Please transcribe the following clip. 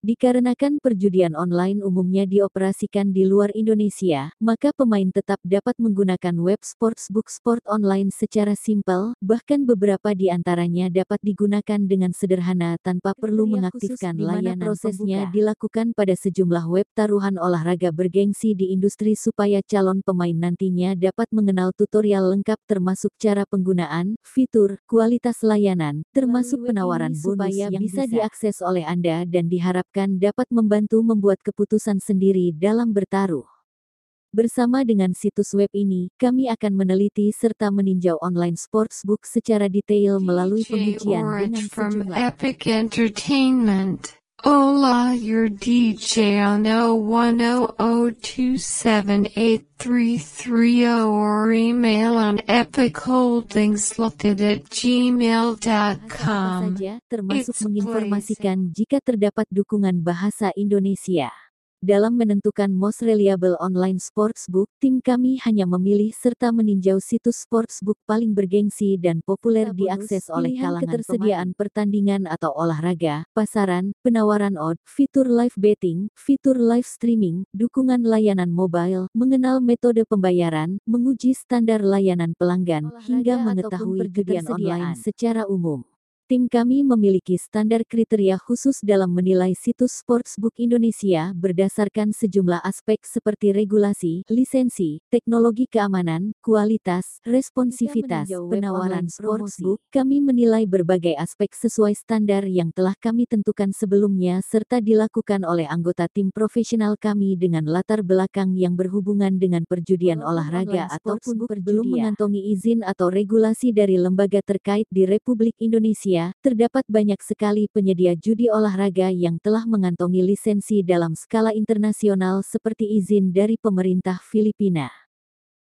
Dikarenakan perjudian online umumnya dioperasikan di luar Indonesia, maka pemain tetap dapat menggunakan web sportsbook sport online secara simpel, bahkan beberapa di antaranya dapat digunakan dengan sederhana tanpa perlu mengaktifkan layanan. Prosesnya pembuka. dilakukan pada sejumlah web taruhan olahraga bergengsi di industri supaya calon pemain nantinya dapat mengenal tutorial lengkap termasuk cara penggunaan, fitur, kualitas layanan, termasuk penawaran bonus supaya yang bisa diakses oleh Anda dan diharap diharapkan dapat membantu membuat keputusan sendiri dalam bertaruh. Bersama dengan situs web ini, kami akan meneliti serta meninjau online sportsbook secara detail melalui pengujian dengan sejumlah Epic Entertainment. Hola, your DJ on 01002783330 or email on epicholdingslotted at gmail.com. saja, termasuk menginformasikan jika terdapat dukungan bahasa Indonesia. Dalam menentukan most reliable online sportsbook, tim kami hanya memilih serta meninjau situs sportsbook paling bergengsi dan populer diakses oleh kalangan ketersediaan pertandingan atau olahraga, pasaran, penawaran odd, fitur live betting, fitur live streaming, dukungan layanan mobile, mengenal metode pembayaran, menguji standar layanan pelanggan, hingga mengetahui ketersediaan online secara umum. Tim kami memiliki standar kriteria khusus dalam menilai situs sportsbook Indonesia berdasarkan sejumlah aspek seperti regulasi, lisensi, teknologi keamanan, kualitas, responsivitas, penawaran sportsbook. Kami menilai berbagai aspek sesuai standar yang telah kami tentukan sebelumnya serta dilakukan oleh anggota tim profesional kami dengan latar belakang yang berhubungan dengan perjudian olahraga ataupun belum mengantongi izin atau regulasi dari lembaga terkait di Republik Indonesia terdapat banyak sekali penyedia judi olahraga yang telah mengantongi lisensi dalam skala internasional seperti izin dari pemerintah Filipina.